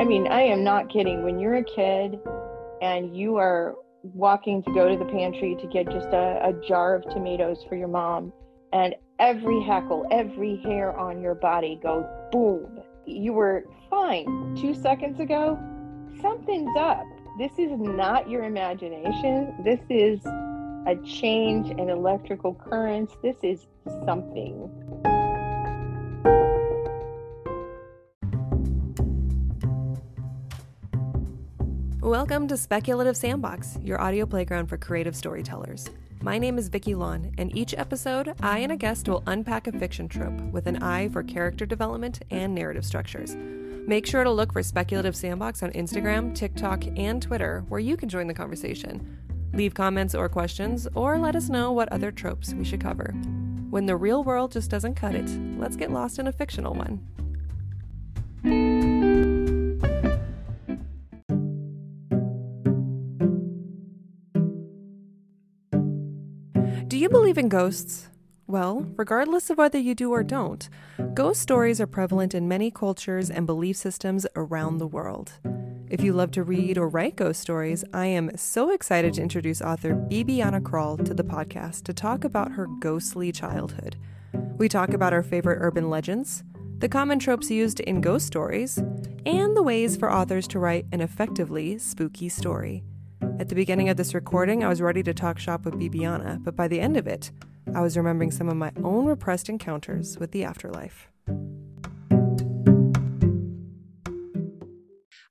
I mean, I am not kidding. When you're a kid and you are walking to go to the pantry to get just a, a jar of tomatoes for your mom, and every hackle, every hair on your body goes boom. You were fine two seconds ago. Something's up. This is not your imagination. This is a change in electrical currents. This is something. Welcome to Speculative Sandbox, your audio playground for creative storytellers. My name is Vickie Lan, and each episode, I and a guest will unpack a fiction trope with an eye for character development and narrative structures. Make sure to look for Speculative Sandbox on Instagram, TikTok, and Twitter, where you can join the conversation. Leave comments or questions, or let us know what other tropes we should cover. When the real world just doesn't cut it, let's get lost in a fictional one. Believe in ghosts? Well, regardless of whether you do or don't, ghost stories are prevalent in many cultures and belief systems around the world. If you love to read or write ghost stories, I am so excited to introduce author Bibiana Krall to the podcast to talk about her ghostly childhood. We talk about our favorite urban legends, the common tropes used in ghost stories, and the ways for authors to write an effectively spooky story. At the beginning of this recording, I was ready to talk shop with Bibiana, but by the end of it, I was remembering some of my own repressed encounters with the afterlife.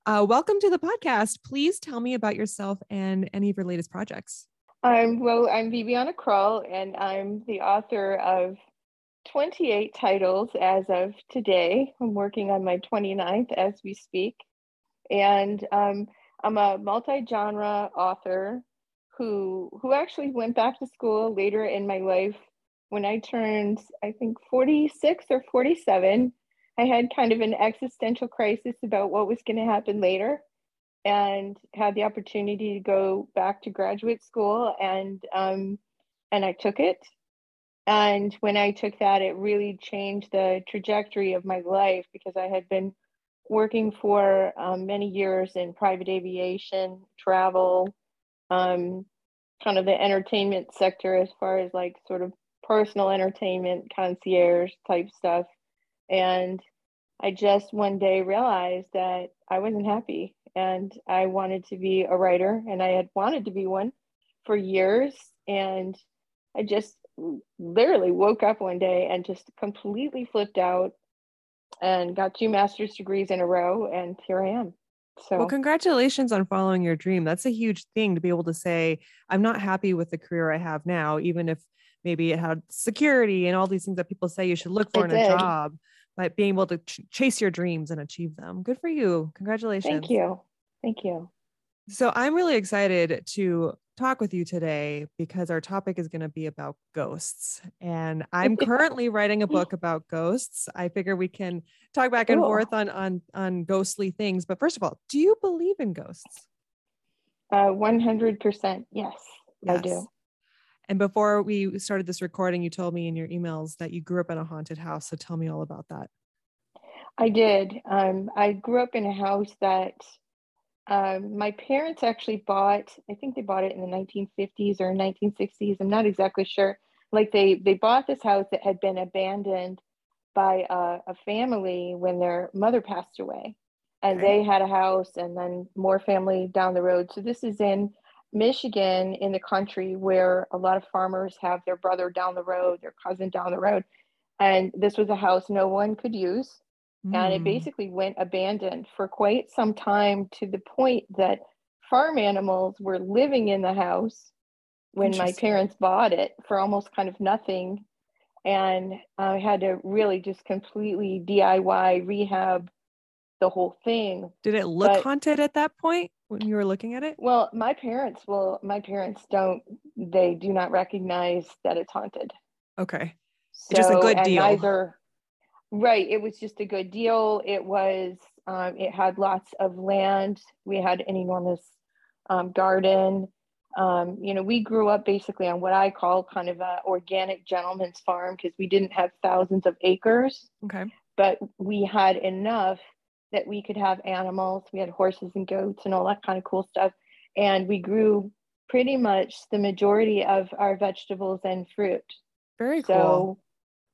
Uh, welcome to the podcast. Please tell me about yourself and any of your latest projects. I'm well, I'm Bibiana Krall, and I'm the author of 28 titles as of today. I'm working on my 29th as we speak. And um, I'm a multi-genre author who who actually went back to school later in my life. When I turned I think 46 or 47 I had kind of an existential crisis about what was going to happen later and had the opportunity to go back to graduate school and um, and I took it. And when I took that it really changed the trajectory of my life because I had been working for um, many years in private aviation travel um, kind of the entertainment sector as far as like sort of personal entertainment concierge type stuff. And i just one day realized that i wasn't happy and i wanted to be a writer and i had wanted to be one for years. And i just literally woke up one day and just completely flipped out and got two master's degrees in a row and here i am so, well, congratulations on following your dream. That's a huge thing to be able to say, I'm not happy with the career I have now, even if maybe it had security and all these things that people say you should look for in a job, but being able to ch- chase your dreams and achieve them. Good for you. Congratulations. Thank you. Thank you. So, I'm really excited to talk with you today because our topic is going to be about ghosts. And I'm currently writing a book about ghosts. I figure we can talk back and cool. forth on on on ghostly things. But first of all, do you believe in ghosts? Uh, 100% yes, yes, I do. And before we started this recording, you told me in your emails that you grew up in a haunted house. So tell me all about that. I did. Um, I grew up in a house that um, my parents actually bought, I think they bought it in the 1950s or 1960s. I'm not exactly sure. Like they they bought this house that had been abandoned by a, a family when their mother passed away, and okay. they had a house, and then more family down the road. So this is in Michigan, in the country where a lot of farmers have their brother down the road, their cousin down the road, and this was a house no one could use Mm. And it hmm. basically went abandoned for quite some time to the point that farm animals were living in the house when my parents bought it for almost kind of nothing. And I had to really just completely DIY rehab the whole thing. Did it look but, haunted at that point when you were looking at it? Well, my parents will, my parents don't, they do not recognize that it's haunted. Okay. So, just a good deal. Neither, Right. It was just a good deal. It was, um, it had lots of land. We had an enormous um, garden. Um, you know, we grew up basically on what I call kind of a organic gentleman's farm because we didn't have thousands of acres. Okay. But we had enough that we could have animals. We had horses and goats and all that kind of cool stuff. And we grew pretty much the majority of our vegetables and fruit. Very So cool.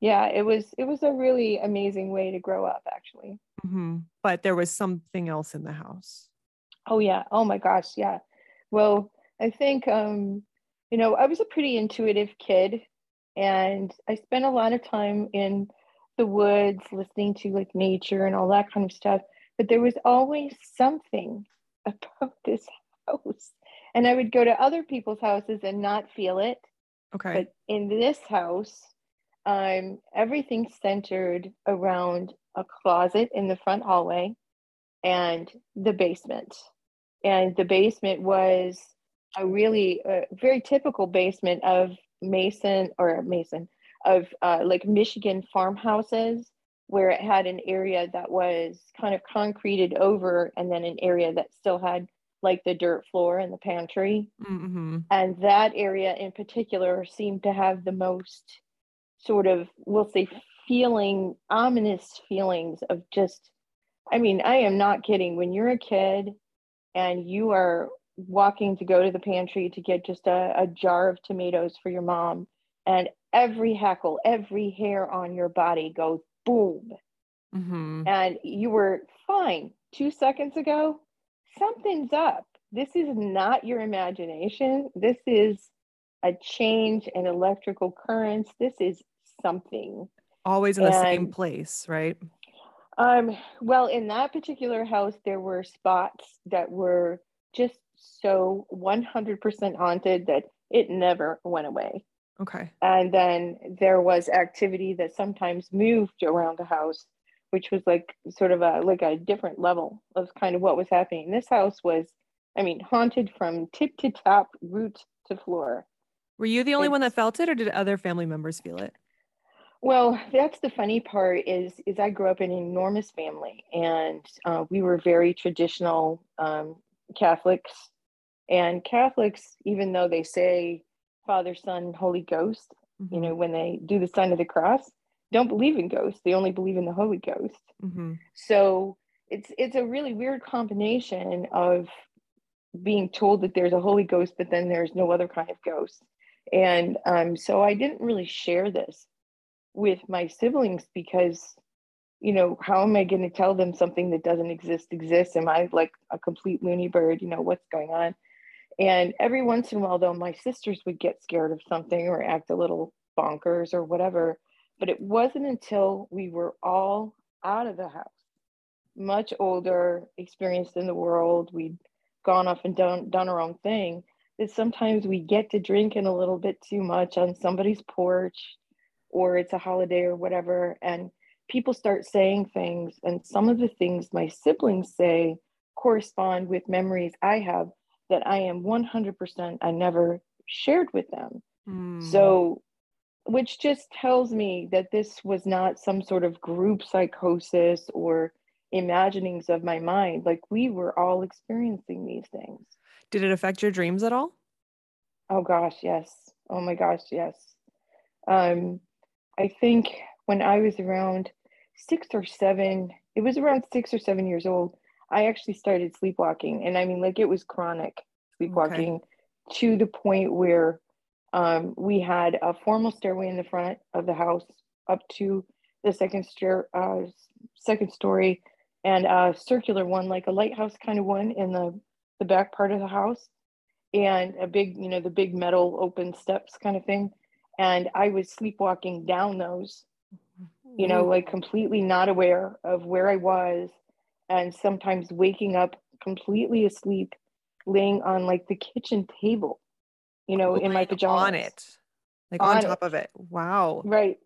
Yeah, it was it was a really amazing way to grow up actually. hmm But there was something else in the house. Oh yeah. Oh my gosh, yeah. Well, I think um, you know, I was a pretty intuitive kid and I spent a lot of time in the woods listening to like nature and all that kind of stuff, but there was always something about this house. And I would go to other people's houses and not feel it, Okay. but in this house, um, everything centered around a closet in the front hallway and the basement. And the basement was a really uh, very typical basement of Mason or Mason of uh, like Michigan farmhouses, where it had an area that was kind of concreted over, and then an area that still had like the dirt floor and the pantry. hmm And that area in particular seemed to have the most sort of, we'll say, feeling, ominous feelings of just, I mean, I am not kidding. When you're a kid and you are walking to go to the pantry to get just a, a jar of tomatoes for your mom, and every hackle, every hair on your body goes boom, hmm and you were fine two seconds ago, something's up. This is not your imagination. This is a change in electrical currents. This is something. Always in the same place, right? Um, well, in that particular house, there were spots that were just so 100% haunted that it never went away. Okay. And then there was activity that sometimes moved around the house, which was like sort of a like a different level of kind of what was happening. This house was, I mean, haunted from tip to top, root to floor. Were you the only one that felt it, or did other family members feel it? Well, that's the funny part is is I grew up in an enormous family, and uh, we were very traditional um, Catholics. And Catholics, even though they say Father, Son, Holy Ghost, you Mhm, know, when they do the sign of the cross, don't believe in ghosts. They only believe in the Holy Ghost. mhm. So it's it's a really weird combination of being told that there's a Holy Ghost, but then there's no other kind of ghost. And um, so I didn't really share this with my siblings because, you know, how am I going to tell them something that doesn't exist exists? Am I like a complete loony bird? You know, what's going on? And every once in a while, though, my sisters would get scared of something or act a little bonkers or whatever. But it wasn't until we were all out of the house, much older, experienced in the world, we'd gone off and done, done our own thing, that sometimes we get to drinking a little bit too much on somebody's porch or it's a holiday or whatever. And people start saying things. And some of the things my siblings say correspond with memories I have that I am 100% I never shared with them. Mm. So, which just tells me that this was not some sort of group psychosis or imaginings of my mind. Like we were all experiencing these things. did it affect your dreams at all? Oh gosh, yes. Oh my gosh, yes. Um, I think when I was around six or seven, it was around six or seven years old, I actually started sleepwalking. And I mean, like it was chronic sleepwalking to the point where um, we had a formal stairway in the front of the house up to the second stair, uh, second story, and a circular one, like a lighthouse kind of one, in the the back part of the house, and a big, you know, the big metal open steps kind of thing. And I was sleepwalking down those, you mm-hmm. know, like completely not aware of where I was, and sometimes waking up completely asleep, laying on like the kitchen table, you know, in my pajamas. on it, like on, On top it. of it. Wow. Right.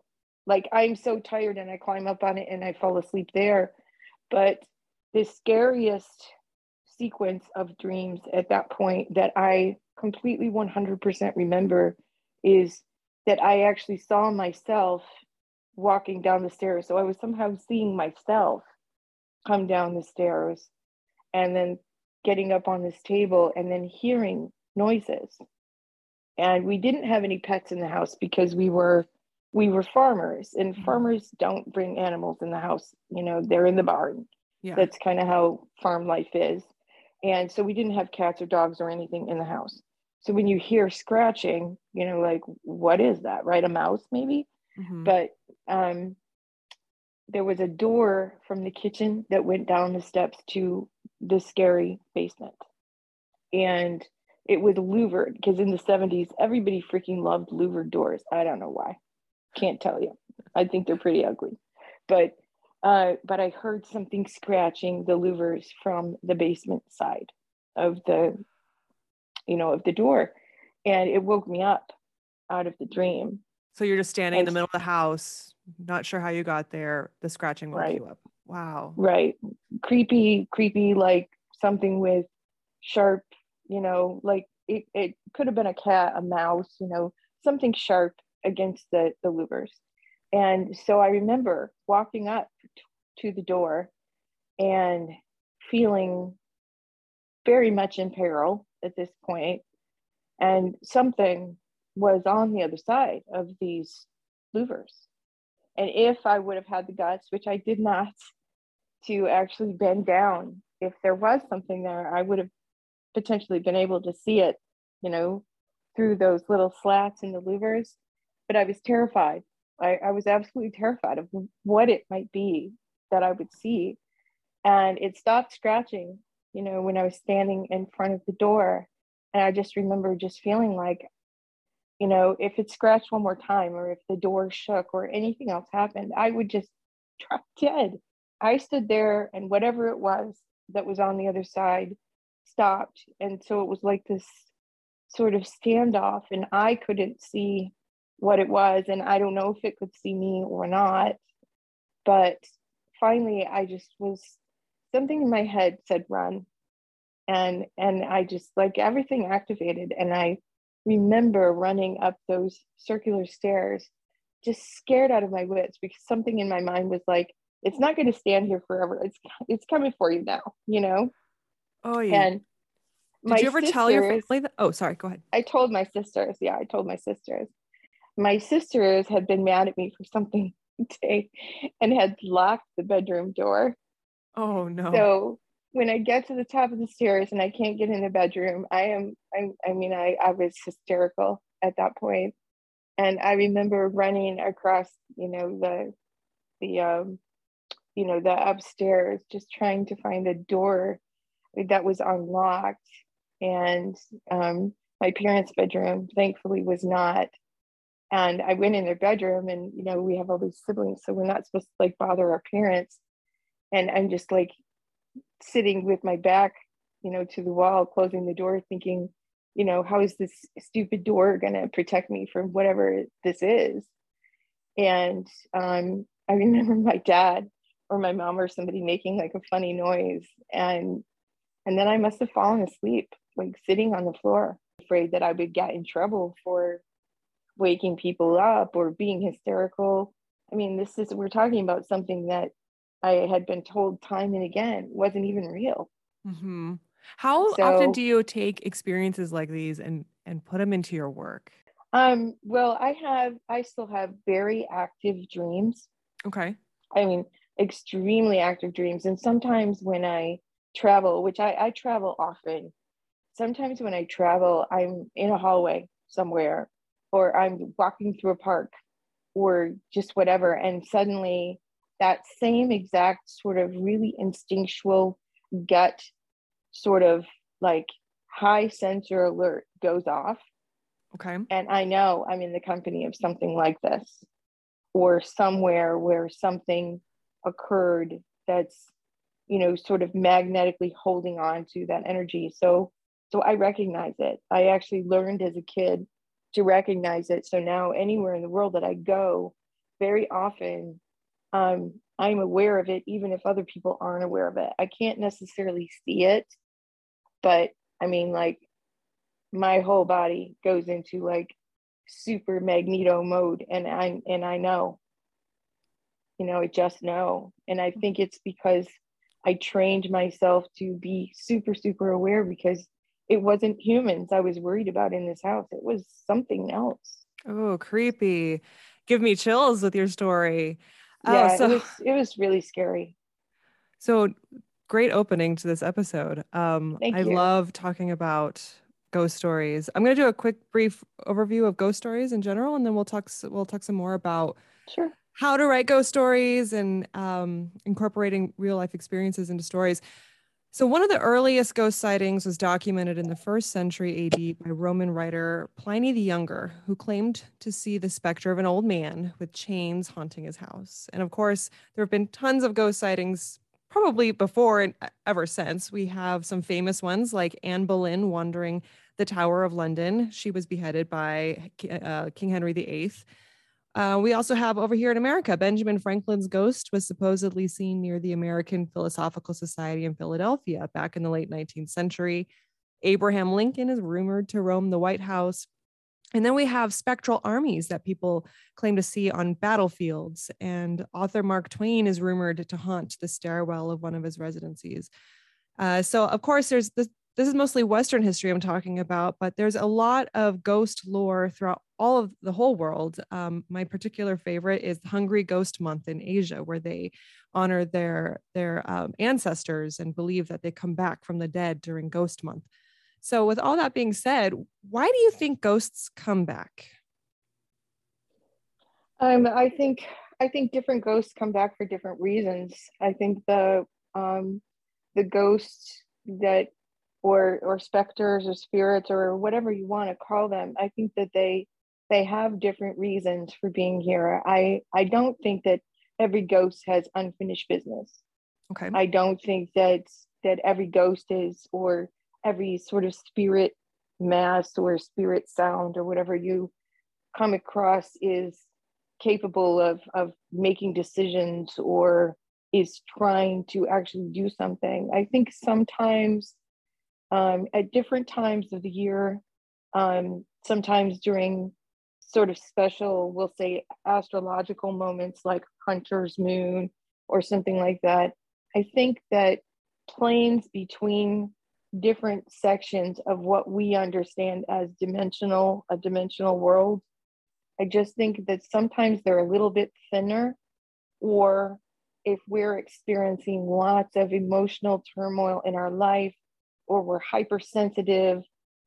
Like I'm so tired and I climb up on it and I fall asleep there. But the scariest sequence of dreams at that point that I completely 100% remember is that I actually saw myself walking down the stairs. So I was somehow seeing myself come down the stairs and then getting up on this table and then hearing noises. And we didn't have any pets in the house because we were we were farmers and Mhm. farmers don't bring animals in the house, you know, they're in the barn. Yeah. That's kind of how farm life is. And so we didn't have cats or dogs or anything in the house. So when you hear scratching, you know, like, what is that, right? A mouse, maybe? Mhm. But um, there was a door from the kitchen that went down the steps to the scary basement. And it was louvered because in the 70s, everybody freaking loved louvered doors. I don't know why. Can't tell you. I think they're pretty ugly. But uh, but I heard something scratching the louvers from the basement side of the, you know, of the door. And it woke me up out of the dream. So you're just standing in the middle of the house, not sure how you got there. The scratching woke Right. you up. Wow. Right. Creepy, creepy, like something with sharp, you know, like it, it could have been a cat, a mouse, you know, something sharp against the, the louvers. And so I remember walking up to the door and feeling very much in peril at this. And something was on the other side of these louvers. And if I would have had the guts, which I did not, to actually bend down, if there was something there, I would have potentially been able to see it, you know, through those little slats in the louvers. But I was terrified. I, I was absolutely terrified of what it might be that I would see. And it stopped scratching, you know, when I was standing in front of the door. And I just remember just feeling like, you know, if it scratched one more time or if the door shook or anything else happened, I would just drop dead. I stood there and whatever it was that was on the other side stopped. And so it was like this sort of standoff, and I couldn't see what it was. And I don't know if it could see me or not. But finally, I just was something in my head said run. And and I just like everything activated. And I remember running up those circular stairs, just scared out of my wits because something in my mind was like, it's not going to stand here forever. It's it's coming for you now, you know. Oh, yeah. And Did you ever tell your sisters- family that? Oh, sorry. Go ahead. I told my sisters. Yeah, I told my sisters. My sisters had been mad at me for something day and had locked the bedroom door. Oh, no. So when I get to the top of the stairs and I can't get in the bedroom, I am I I mean I I was hysterical at that point. And I remember running across, you know, the the um you know, the upstairs just trying to find a door that was unlocked and um my parents' bedroom thankfully was not. And I went in their bedroom and you know, we have all these siblings, so we're not supposed to like bother our parents. And I'm just like sitting with my back, you know, to the wall, closing the door, thinking, you know, how is this stupid door going to protect me from whatever this is? And um, I remember my dad or my mom or somebody making like a funny noise, and and then I must have fallen asleep, like sitting on the floor, afraid that I would get in trouble for waking people up or being hysterical. I mean, this is we're talking about something that I had been told time and again wasn't even real. hmm How often do you take experiences like these and and put them into your work? Um, well, I have, I still have very active dreams. Okay. I mean, extremely active dreams. And sometimes when I travel, which I, I travel often, sometimes when I travel, I'm in a hallway somewhere, or I'm walking through a park, or just whatever. And suddenly that same exact sort of really instinctual gut sort of like high sensor alert goes off Okay. and I know I'm in the company of something like this, or somewhere where something occurred that's, you know, sort of magnetically holding on to that energy. So, so I recognize it. I actually learned as a kid to recognize it. So now, anywhere in the world that I go, very often, um, I'm aware of it, even if other people aren't aware of it. I can't necessarily see it, but I mean, like my whole body goes into like super magneto mode and i and i know you know i just know and i think it's because i trained myself to be super super aware because it wasn't humans i was worried about in this house it was something else Oh, creepy. Give me chills with your story. Yeah oh, so it was it was really scary So great opening to this episode. Um, Thank I you. love talking about ghost stories. I'm going to do a quick, brief overview of ghost stories in general, and then we'll talk. We'll talk some more about Sure. how to write ghost stories and um, incorporating real life experiences into stories. So, one of the earliest ghost sightings was documented in the first century AD by Roman writer Pliny the Younger, who claimed to see the specter of an old man with chains haunting his house. And of course, there have been tons of ghost sightings probably before and ever since. We have some famous ones like Anne Boleyn wandering the Tower of London. She was beheaded by uh, King Henry VIII. Uh, we also have over here in America, Benjamin Franklin's ghost was supposedly seen near the American Philosophical Society in Philadelphia back in the late 19th century. Abraham Lincoln is rumored to roam the White House. And then we have spectral armies that people claim to see on battlefields. And author Mark Twain is rumored to haunt the stairwell of one of his residencies. Uh, so, of course, there's this, this is mostly Western history I'm talking about, but there's a lot of ghost lore throughout all of the whole world. Um, my particular favorite is Hungry Ghost Month in Asia, where they honor their their um, ancestors and believe that they come back from the dead during Ghost Month. So, with all that being said, why do you think ghosts come back? Um, I think I think different ghosts come back for different reasons. I think the um, the ghosts that or or specters or spirits or whatever you want to call them, I think that they they have different reasons for being here. I I don't think that every ghost has unfinished business. Okay. I don't think that that every ghost is or every sort of spirit mass or spirit sound or whatever you come across is capable of of making decisions or is trying to actually do something. I think sometimes um, at different times of the year, um, sometimes during sort of special, we'll say astrological moments like Hunter's Moon or something like that, I think that planes between different sections of what we understand as dimensional, a dimensional world, I just think that sometimes they're a little bit thinner, or if we're experiencing lots of emotional turmoil in our life, or we're hypersensitive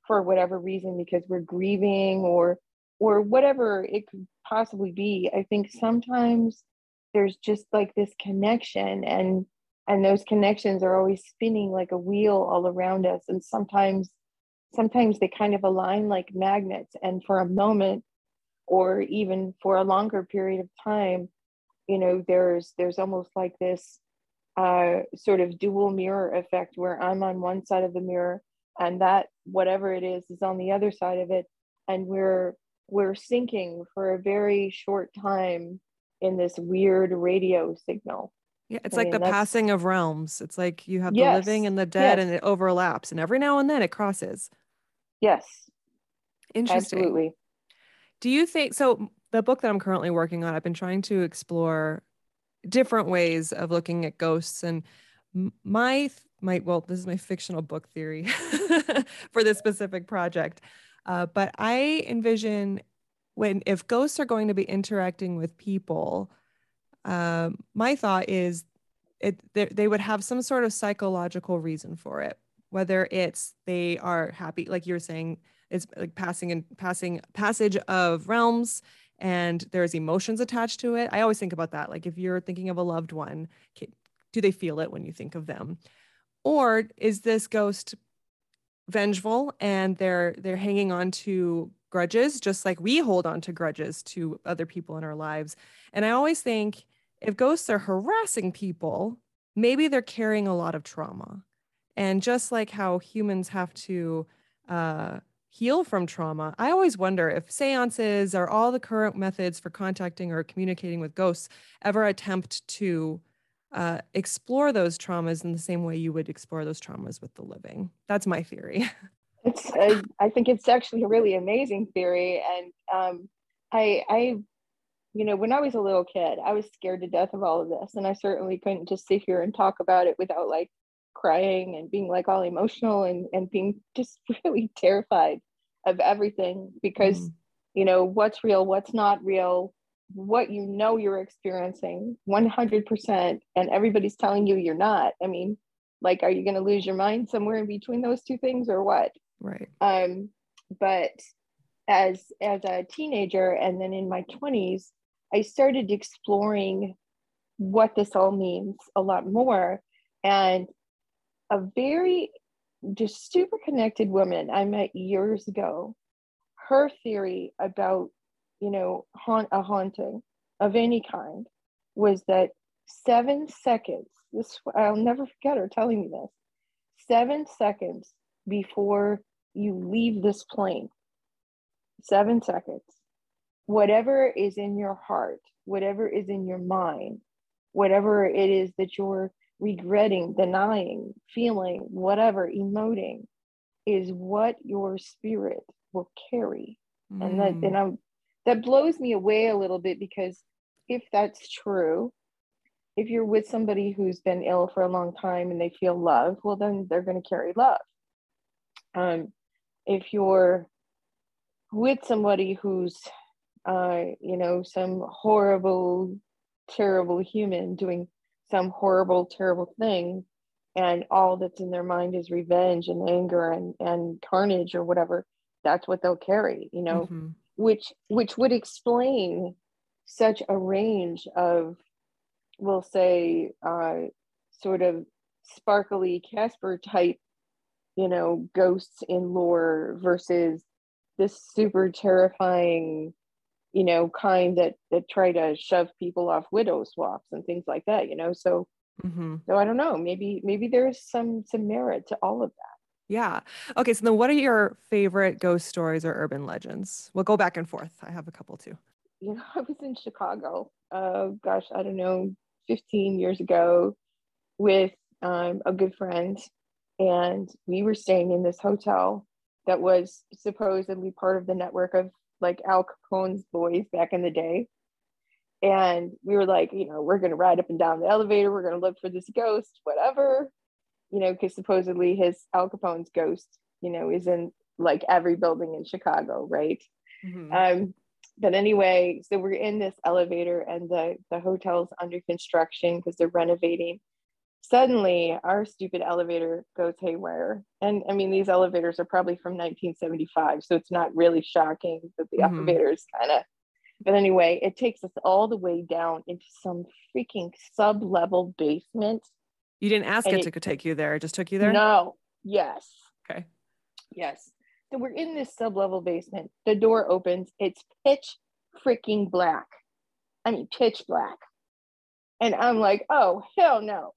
for whatever reason because we're grieving or or whatever it could possibly be i think sometimes there's just like this connection and and those connections are always spinning like a wheel all around us. And sometimes sometimes they kind of align like magnets. And for a moment or even for a longer period of time you know there's there's almost like this uh, sort of dual mirror effect where i'm on one side of the mirror and that whatever it is is on the other side of it. And we're we're syncing for a very short time in this weird radio signal Yeah, it's I like mean, the passing of realms. It's like you have the living and the dead, yes. and it overlaps, and every now and then it crosses. yes Interesting. absolutely Do you think so? The book that I'm currently working on, I've been trying to explore different ways of looking at ghosts, and my my well, this is my fictional book theory for this specific project. Uh, but I envision when if ghosts are going to be interacting with people, um, my thought is it they, they would have some sort of psychological reason for it, whether it's they are happy, like you're saying, it's like passing and passing passage of realms and there's emotions attached to it. I always think about that. Like if you're thinking of a loved one, do they feel it when you think of them? Or is this ghost vengeful and they're they're hanging on to grudges just like we hold on to grudges to other people in our lives. And I always think if ghosts are harassing people, maybe they're carrying a lot of trauma. And just like how humans have to uh, heal from trauma, I always wonder if seances or all the current methods for contacting or communicating with ghosts ever attempt to uh, explore those traumas in the same way you would explore those traumas with the living. That's my theory. it's I, I think it's actually a really amazing theory and um, i i you know when i was a little kid i was scared to death of all of this and i certainly couldn't just sit here and talk about it without like crying and being like all emotional and and being just really terrified of everything because Mhm. you know what's real what's not real what you know you're experiencing 100% and everybody's telling you you're not. I mean like are you going to lose your mind somewhere in between those two things or what? Right. Um but as as a teenager and then in my 20s i started exploring what this all means a lot more and a very just super connected woman i met years ago her theory about you know haunt a haunting of any kind was that seven seconds this i'll never forget her telling me this seven seconds before you leave this plane. Seven seconds. Whatever is in your heart whatever is in your mind whatever it is that you're regretting denying feeling whatever emoting is what your spirit will carry. Mm. and that and i'm that blows me away a little bit because if that's true if you're with somebody who's been ill for a long time and they feel love well then they're going to carry love um, if you're with somebody who's uh, you know some horrible terrible human doing some horrible terrible thing and all that's in their mind is revenge and anger and, and carnage or whatever that's what they'll carry you know mm-hmm. Which which would explain such a range of we'll say uh, sort of sparkly casper type you know ghosts in lore versus this super terrifying you know kind that that try to shove people off widow's walks and things like that you know? So mm-hmm. so i don't know. Maybe maybe there's some some merit to all of that yeah. Okay. So then what are your favorite ghost stories or urban legends? We'll go back and forth. I have a couple too. You know, I was in Chicago, uh, gosh, I don't know, 15 years ago with um, a good friend. And we were staying in this hotel that was supposedly part of the network of like Al Capone's boys back in the day. And we were like, you know, we're going to ride up and down the elevator. We're going to look for this ghost, whatever you know, because supposedly his Al Capone's ghost, you know, is in like every building in Chicago, right? Mm-hmm. Um, but anyway, so we're in this elevator and the the hotel's under construction because they're renovating. Suddenly, our stupid elevator goes haywire, and I mean these elevators are probably from 1975, so it's not really shocking that the mm-hmm. elevators kind of. But anyway, it takes us all the way down into some freaking sub level basement you didn't ask it, it to take you there; it just took you there. No. Yes. Okay. Yes. So we're in this sub-level basement. The door opens. It's pitch freaking black. I mean, pitch black. And I'm like, oh hell no!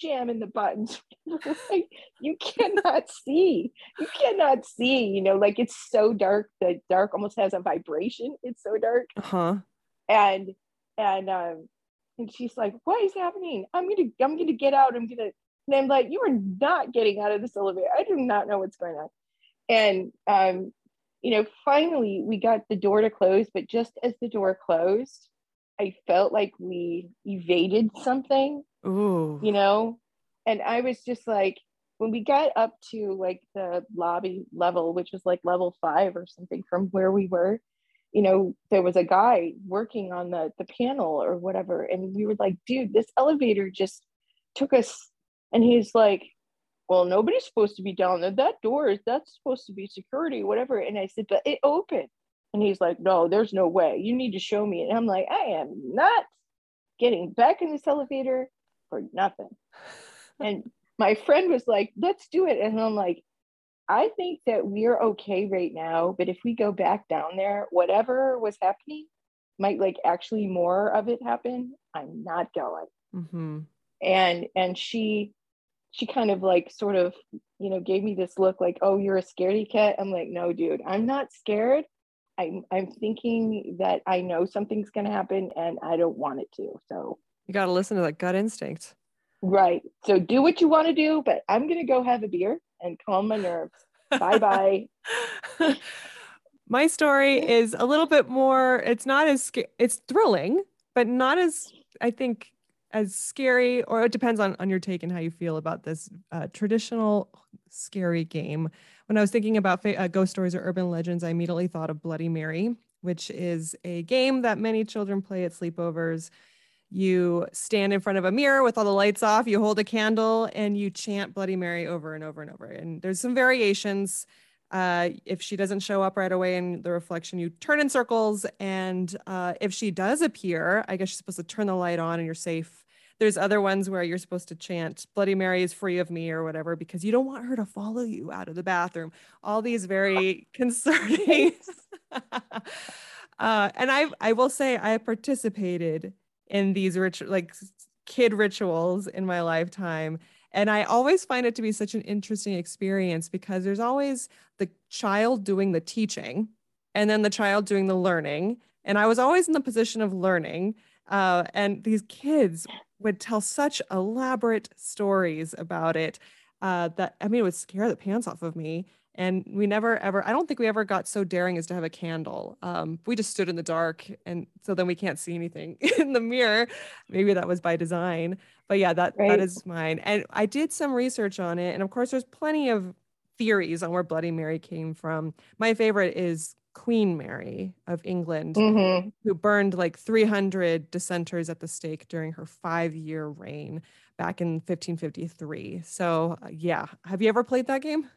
Jamming the buttons. you cannot see. You cannot see. You know, like it's so dark. The dark almost has a vibration. It's so dark. Uh huh. And and um, and she's like, what is happening? I'm gonna, I'm gonna get out. I'm gonna, and I'm like, you are not getting out of this elevator. I do not know what's going on. And, um, you know, finally we got the door to close, but just as the door closed, I felt like we evaded something, Ooh. you know? And I was just like, when we got up to like the lobby level, which was like level five or something from where we were, you know, there was a guy working on the the panel or whatever, and we were like, dude, this elevator just took us, and he's like, well, nobody's supposed to be down there. That door is that's supposed to be security, whatever. And I said, but it opened. And he's like, no, there's no way. You need to show me. And I'm like, I am not getting back in this elevator for nothing. and my friend was like, let's do it. And I'm like, I think that we're okay right now, but if we go back down there, whatever was happening might like actually more of it happen. I'm not going. Mm-hmm. And and she she kind of like sort of you know gave me this look like, oh, you're a scaredy cat. I'm like, no, dude, I'm not scared. I'm I'm thinking that I know something's gonna happen and I don't want it to. So you gotta listen to that gut instinct. Right. So do what you want to do, but I'm gonna go have a beer and calm my nerves. bye bye. my story is a little bit more. It's not as it's thrilling, but not as I think as scary. Or it depends on on your take and how you feel about this uh, traditional scary game. When I was thinking about fa- uh, ghost stories or urban legends, I immediately thought of Bloody Mary. which is a game that many children play at sleepovers. You stand in front of a mirror with all the lights off, you hold a candle, and you chant Bloody Mary over and over and over. And there's some variations. Uh, if she doesn't show up right away in the reflection, you turn in circles. And uh, if she does appear, I guess you're supposed to turn the light on and you're safe. There's other ones where you're supposed to chant Bloody Mary is free of me or whatever because you don't want her to follow you out of the bathroom. All these very concerning. uh, and I, I will say, I participated in these rich, like kid rituals in my lifetime and I always find it to be such an interesting experience because there's always the child doing the teaching and then the child doing the learning. And I was always in the position of learning. Uh, and these kids would tell such elaborate stories about it uh, that, I mean, it would scare the pants off of me. And we never ever, I don't think we ever got so daring as to have a candle. Um, we just stood in the dark. And so then we can't see anything in the mirror. Maybe that was by design but yeah, that right. that is mine. And I did some research on it, and of course, there's plenty of theories on where Bloody Mary came from. My favorite is Queen Mary of England, mm-hmm. who burned like 300 dissenters at the stake during her five-year reign back in 1553. So uh, yeah, have you ever played that game?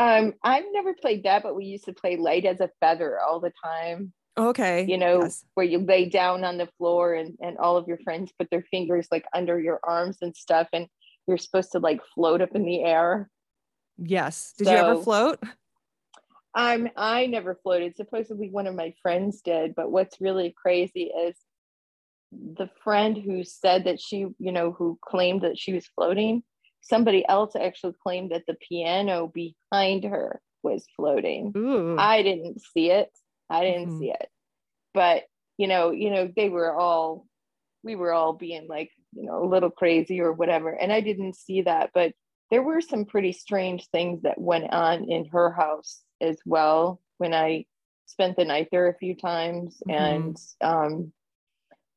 Um, I've never played that, but we used to play light as a feather all the time. Okay. You know, yes. where you lay down on the floor and, and all of your friends put their fingers like under your arms and stuff, and you're supposed to like float up in the air. Yes. Did so, you ever float? Um, I never floated. Supposedly one of my friends did, but what's really crazy is the friend who said that she, you know, who claimed that she was floating, somebody else actually claimed that the piano behind her was floating. Ooh. I didn't see it. I didn't mm-hmm. see it. But, you know, you know, they were all we were all being like, you know, a little crazy or whatever. And I didn't see that, but there were some pretty strange things that went on in her house as well when I spent the night there a few times mm-hmm. and um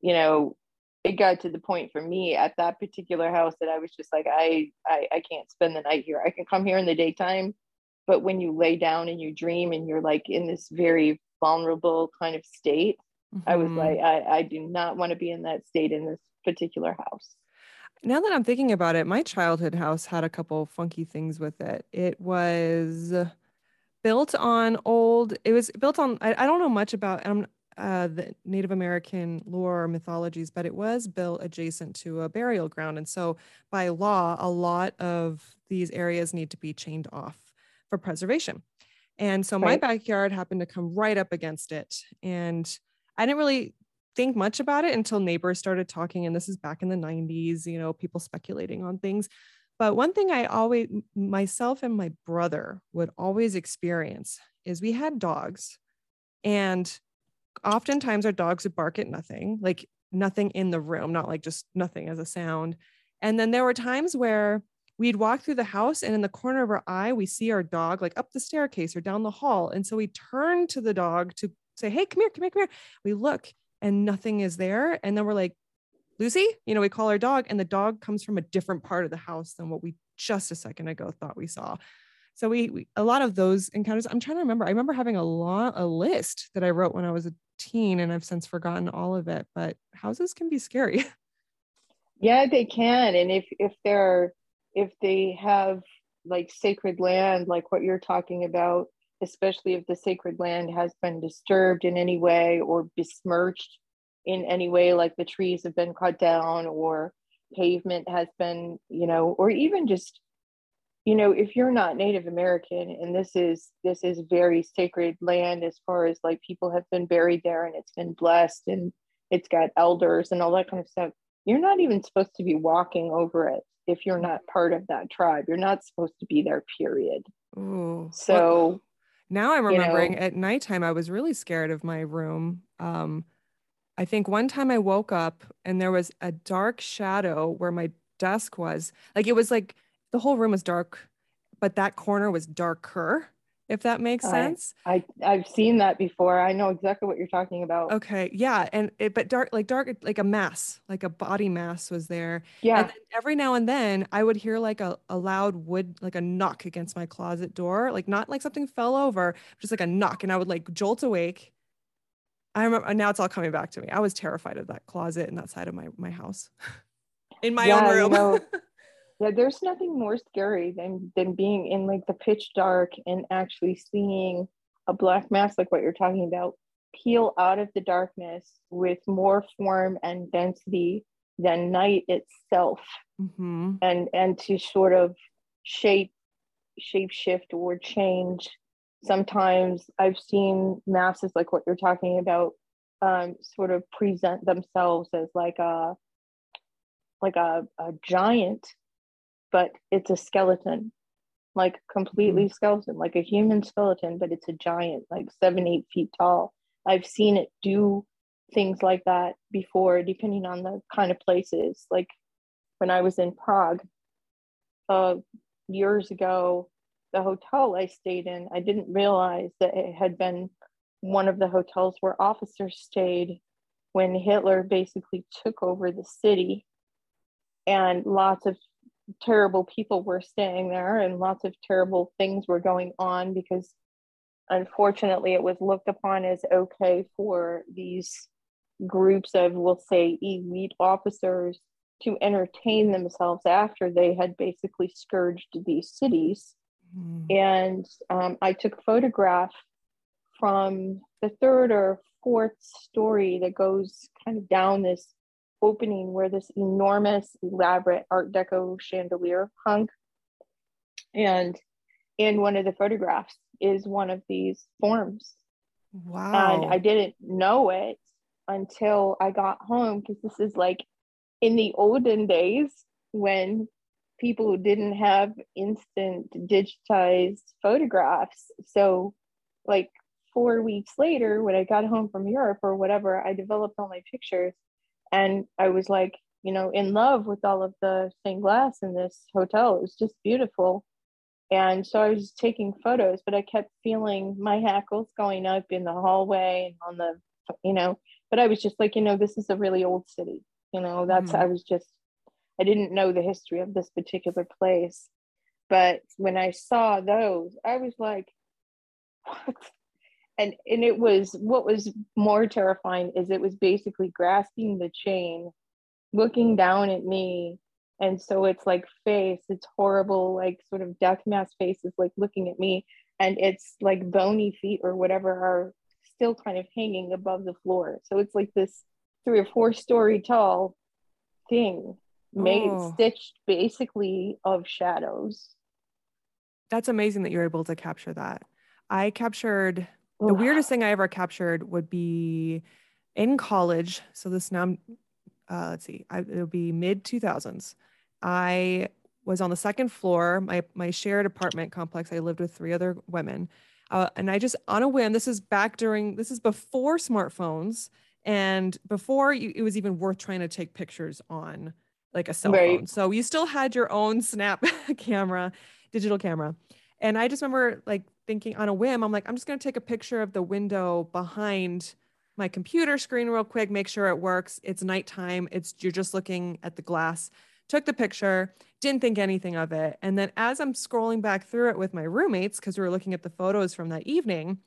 you know it got to the point for me at that particular house that I was just like I, I I can't spend the night here. I can come here in the daytime, but when you lay down and you dream and you're like in this very vulnerable kind of state. Mm-hmm. I was mm-hmm. like, I, I do not want to be in that state in this particular house. Now that I'm thinking about it, my childhood house had a couple funky things with it. It was built on old, it was built on, I, I don't know much about um, uh, the Native American lore or mythologies, but it was built adjacent to a burial ground. And so by law, a lot of these areas need to be chained off for preservation. And so right. my backyard happened to come right up against it. And I didn't really think much about it until neighbors started talking. And this is back in the 90s, you know, people speculating on things. But one thing I always, myself and my brother would always experience is we had dogs. And oftentimes our dogs would bark at nothing, like nothing in the room, not like just nothing as a sound. And then there were times where we'd walk through the house and in the corner of our eye we see our dog like up the staircase or down the hall. And so we turn to the dog to say hey come here come here come here. We look and nothing is there. And then we're like lucy? You know we call our dog and the dog comes from a different part of the house than what we just a second ago thought we saw so we, we a lot of those encounters i'm trying to remember i remember having a lot a list that i wrote when i was a teen and i've since forgotten all of it but houses can be scary. Yeah they can and if if they're if they have like sacred land, like what you're talking about, especially if the sacred land has been disturbed in any way or besmirched in any way, like the trees have been cut down or pavement has been, you know, or even just, you know, if you're not Native American and this is this is very sacred land as far as like people have been buried there and it's been blessed and it's got elders and all that kind of stuff, you're not even supposed to be walking over it if you're not part of that tribe. You're not supposed to be there, period. Ooh. So well, now I'm remembering you know, at nighttime, I was really scared of my room. Um, I think one time I woke up and there was a dark shadow where my desk was. Like it was like the whole room was dark, but that corner was darker if that makes sense. I, I've seen that before. I know exactly what you're talking about. Okay, yeah, and it, but dark like dark like a mass, like a body mass was there. Yeah. And every now and then I would hear like a, a loud wood like a knock against my closet door, like not like something fell over, just like a knock, and I would like jolt awake I remember now it's all coming back to me. I was terrified of that closet in that side of my my house. in my yeah, own room. You know, yeah, there's nothing more scary than than being in like the pitch dark and actually seeing a black mass like what you're talking about peel out of the darkness with more form and density than night itself mm-hmm. and and to sort of shape shape shift or change sometimes i've seen masses like what you're talking about um, sort of present themselves as like a like a, a giant but it's a skeleton like completely mm-hmm. skeleton like a human skeleton but it's a giant like seven eight feet tall. I've seen it do things like that before depending on the kind of places. Like when i was in prague uh, years ago the hotel i stayed in i didn't realize that it had been one of the hotels where officers stayed when hitler basically took over the city. And lots of terrible people were staying there and lots of terrible things were going on because unfortunately it was looked upon as okay for these groups of we'll say elite officers to entertain themselves after they had basically scourged these cities mm. and um, i took a photograph from the third or fourth story that goes kind of down this opening where this enormous, elaborate Art Deco chandelier hung. And in one of the photographs is one of these forms. Wow. And I didn't know it until I got home because this is like in the olden days when people didn't have instant digitized photographs. So, like four weeks later, when I got home from Europe or whatever, I developed all my pictures and I was like, you know, in love with all of the stained glass in this hotel. It was just beautiful. And so I was taking photos, but I kept feeling my hackles going up in the hallway and on the, you know, but I was just like, you know, this is a really old city. You know, that's, mm-hmm. I was just, I didn't know the history of this particular place. But when I saw those, I was like, what? And and it was what was more terrifying is it was basically grasping the chain looking down at me and so it's like face it's horrible like sort of death mask faces like looking at me and it's like bony feet or whatever are still kind of hanging above the floor. So it's like this three or four story tall thing made oh. stitched basically of shadows. That's amazing that you're able to capture that. I captured the weirdest thing I ever captured would be in college. So this now, uh, let's see, I, it'll be mid 2000s. I was on the second floor, my my shared apartment complex. I lived with three other women, uh, and I just on a whim. This is back during. This is before smartphones and before you, it was even worth trying to take pictures on like a cell right. phone. So you still had your own snap camera, digital camera. And I just remember like thinking on a whim, I'm like, I'm just going to take a picture of the window behind my computer screen real quick, make sure it works. It's nighttime. It's you're just looking at the glass. Took the picture, didn't think anything of it. And then as I'm scrolling back through it with my roommates, because we were looking at the photos from that evening,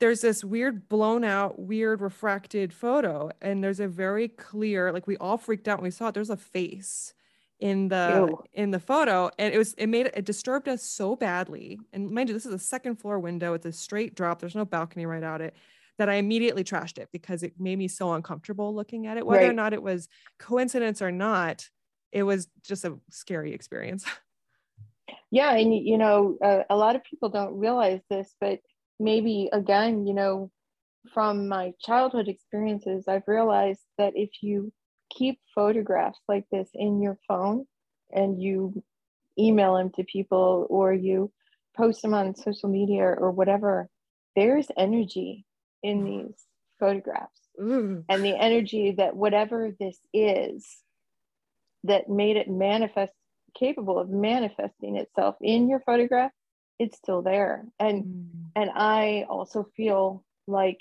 there's this weird blown out, weird refracted photo. And there's a very clear, like we all freaked out when we saw it. There's a face in the Ew. in the photo and it was it made it disturbed us so badly and mind you this is a second floor window it's a straight drop there's no balcony right out it that i immediately trashed it because it made me so uncomfortable looking at it whether right. or not it was coincidence or not it was just a scary experience yeah and you know uh, a lot of people don't realize this but maybe again you know from my childhood experiences i've realized that if you keep photographs like this in your phone and you email them to people or you post them on social media or whatever, there's energy in these photographs. And the energy that whatever this is that made it manifest, capable of manifesting itself in your photograph, it's still there. And mm. and I also feel like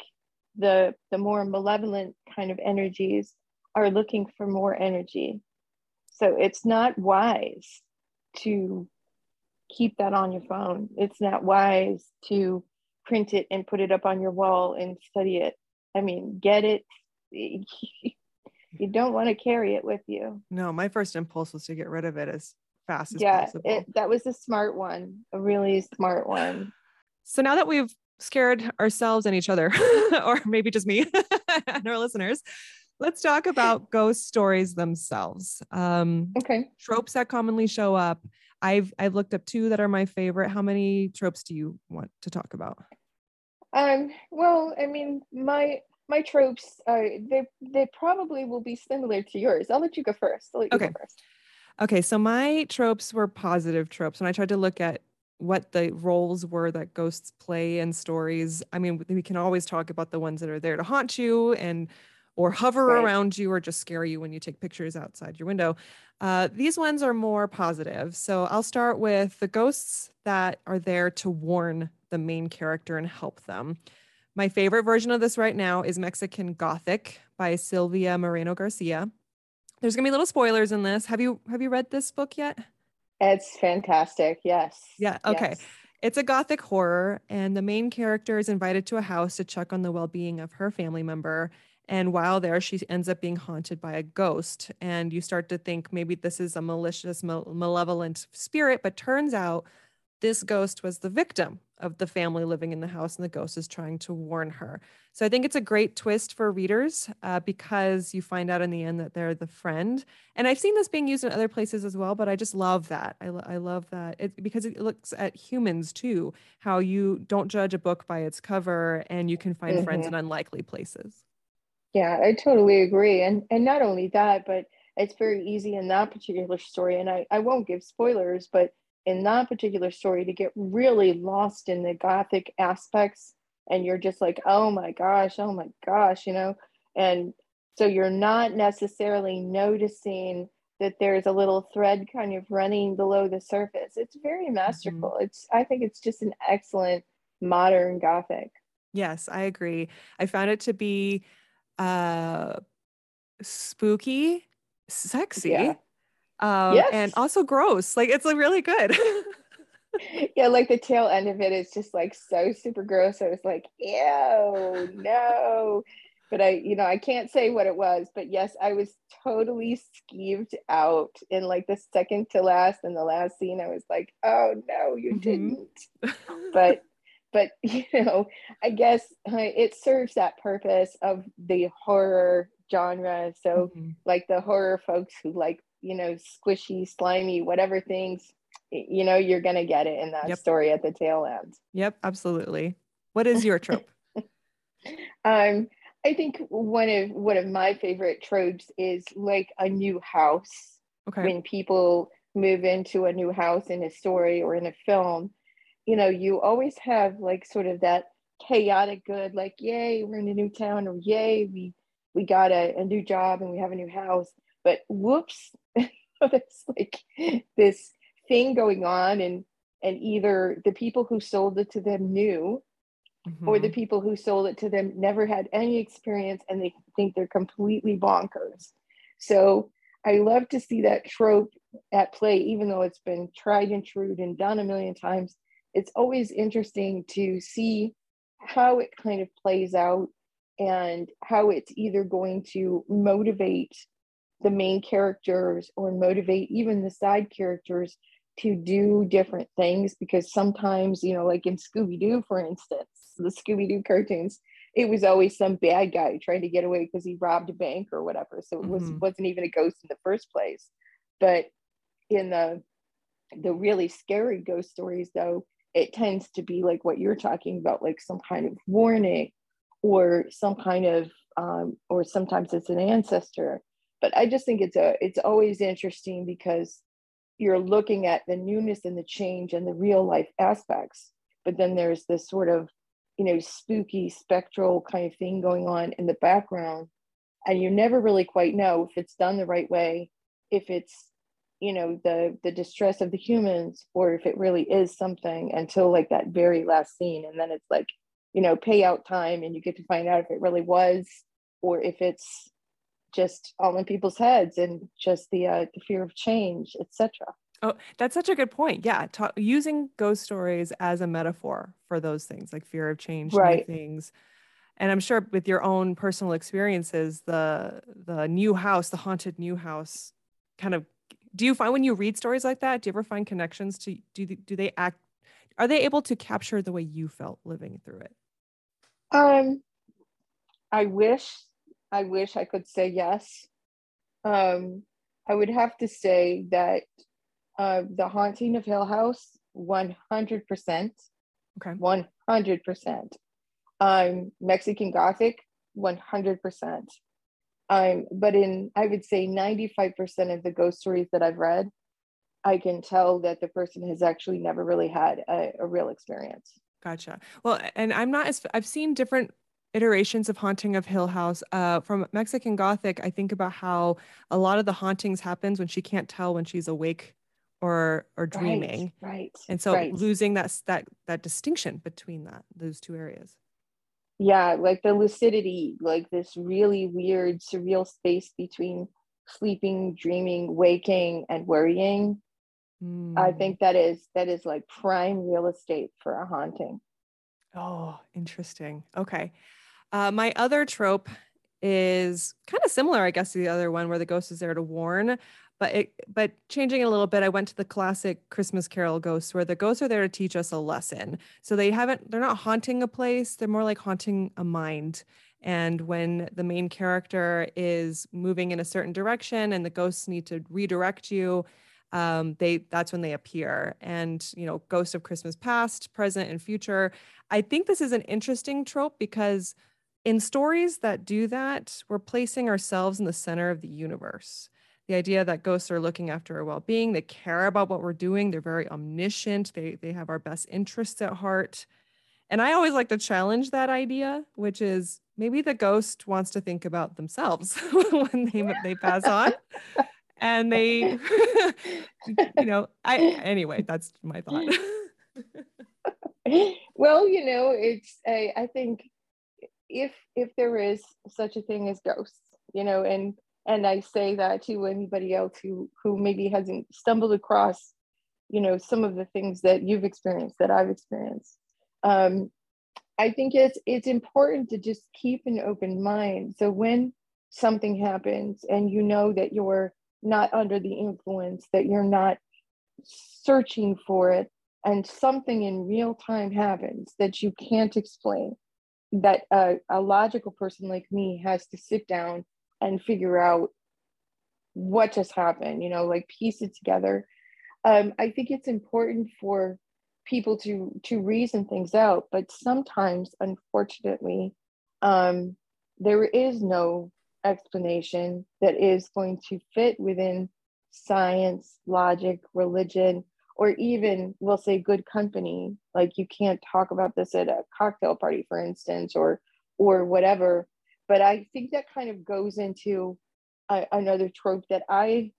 the the more malevolent kind of energies are looking for more energy. So it's not wise to keep that on your phone. It's not wise to print it and put it up on your wall and study it. I mean, get it. you don't want to carry it with you. No, my first impulse was to get rid of it as fast as yeah, possible. It, that was a smart one, a really smart one. So now that we've scared ourselves and each other, or maybe just me and our listeners, let's talk about ghost stories themselves. Um, okay. Tropes that commonly show up. I've I've looked up two that are my favorite. How many tropes do you want to talk about? Um. Well, I mean, my my tropes, uh, they they probably will be similar to yours. I'll let you go first. I'll let you okay. go first. Okay. So my tropes were positive tropes, and I tried to look at what the roles were that ghosts play in stories. I mean, we can always talk about the ones that are there to haunt you and or hover right. around you or just scare you when you take pictures outside your window. Uh, these ones are more positive. So I'll start with the ghosts that are there to warn the main character and help them. My favorite version of this right now is Mexican Gothic by Silvia Moreno Garcia. There's gonna be little spoilers in this. Have you have you read this book yet? It's fantastic. Yes. Yeah. Okay. Yes. It's a gothic horror, and the main character is invited to a house to check on the well being of her family member. And while there, she ends up being haunted by a ghost. And you start to think maybe this is a malicious, malevolent spirit, but turns out this ghost was the victim of the family living in the house, and the ghost is trying to warn her. So I think it's a great twist for readers uh, because you find out in the end that they're the friend. And I've seen this being used in other places as well, but I just love that. I, lo- I love that it, because it looks at humans too, how you don't judge a book by its cover and you can find mm-hmm. friends in unlikely places. Yeah, I totally agree. And and not only that, but it's very easy in that particular story. And I, I won't give spoilers, but in that particular story to get really lost in the gothic aspects and you're just like oh my gosh oh my gosh you know and so you're not necessarily noticing that there's a little thread kind of running below the surface it's very mm-hmm. masterful mm-hmm. it's i think it's just an excellent modern gothic yes i agree i found it to be uh spooky sexy yeah um, yes. and also gross. Like it's like really good. yeah, like the tail end of it is just like so super gross. I was like, ew, no. But I, you know, I can't say what it was, but yes, I was totally skeeved out in like the second to last and the last scene. I was like, oh no, you mm-hmm. didn't. but but you know, I guess uh, it serves that purpose of the horror genre. So mm-hmm. like the horror folks who like you know, squishy, slimy, whatever things, you know, you're going to get it in that yep. story at the tail end. Yep, absolutely. What is your trope? um, I think one of one of my favorite tropes is like a new house. Okay. When people move into a new house in a story or in a film, you know, you always have like sort of that chaotic good, like, yay, we're in a new town, or yay, we we got a, a new job and we have a new house. But whoops, it's like this thing going on and and either the people who sold it to them knew mm-hmm. or the mm-hmm. people who sold it to them never had any experience and they think they're completely bonkers so i love to see that trope at play even though it's been tried and true and done a million times it's always interesting to see how it kind of plays out and how it's either going to motivate the main characters or motivate even the side characters to do different things. Because sometimes you know like in scooby-doo for instance the scooby-doo cartoons it was always some bad guy trying to get away because he robbed a bank or whatever. So it was mm-hmm. wasn't even a ghost in the first place. But in the the really scary ghost stories though it tends to be like what you're talking about like some kind of warning or some kind of um, or sometimes it's an ancestor. But I just think it's a it's always interesting because you're looking at the newness and the change and the real life aspects, but then there's this sort of you know spooky spectral kind of thing going on in the background, and you never really quite know if it's done the right way, if it's you know the the distress of the humans or if it really is something until like that very last scene and then it's like you know payout time and you get to find out if it really was or if it's just all in people's heads and just the uh, the fear of change, etc. Oh, that's such a good point. Yeah, ta- using ghost stories as a metaphor for those things like fear of change, right. things. and I'm sure with your own personal experiences, the the new house, the haunted new house, kind of. Do you find when you read stories like that, do you ever find connections to do do they act? Are they able to capture the way you felt living through it? Um, I wish, I wish I could say yes. Um, I would have to say that uh, the haunting of Hill House, one hundred percent. Okay. One hundred percent um, Mexican Gothic, 100%. Um, but in, I would say 95% of the ghost stories that I've read, I can tell that the person has actually never really had a, a real experience. Gotcha. Well, and I'm not as, I've seen different iterations of haunting of hill house uh, from mexican gothic i think about how a lot of the hauntings happens when she can't tell when she's awake or or dreaming right, right and so right. losing that that that distinction between that those two areas yeah like the lucidity like this really weird surreal space between sleeping dreaming waking and worrying mm. i hmm. think that is that is like prime real estate for a haunting oh interesting okay uh, my other trope is kind of similar i guess to the other one where the ghost is there to warn but it but changing a little bit i went to the classic christmas carol ghosts where the ghosts are there to teach us a lesson. So they haven't they're not haunting a place they're more like haunting a mind. And when the main character is moving in a certain direction and the ghosts need to redirect you um, they that's when they appear. And you know ghosts of christmas past present and future. I think this is an interesting trope because in stories that do that we're placing ourselves in the center of the universe the idea that ghosts are looking after our well-being they care about what we're doing they're very omniscient they they have our best interests at heart. And i always like to challenge that idea which is maybe the ghost wants to think about themselves when they they pass on. And they you know i anyway that's my thought. Well you know it's I, I think if if there is such a thing as ghosts you know and and i say that to anybody else who who maybe hasn't stumbled across you know some of the things that you've experienced that i've experienced. Um, i think it's it's important to just keep an open mind. So when something happens and you know that you're not under the influence that you're not searching for it and something in real time happens that you can't explain that a, a logical person like me has to sit down and figure out what just happened, you know, like piece it together. Um, I think it's important for people to to reason things out, but sometimes, unfortunately, um, there is no explanation that is going to fit within science, logic, religion, or even we'll say good company. Like you can't talk about this at a cocktail party, for instance, or or whatever but I think that kind of goes into uh, another trope that I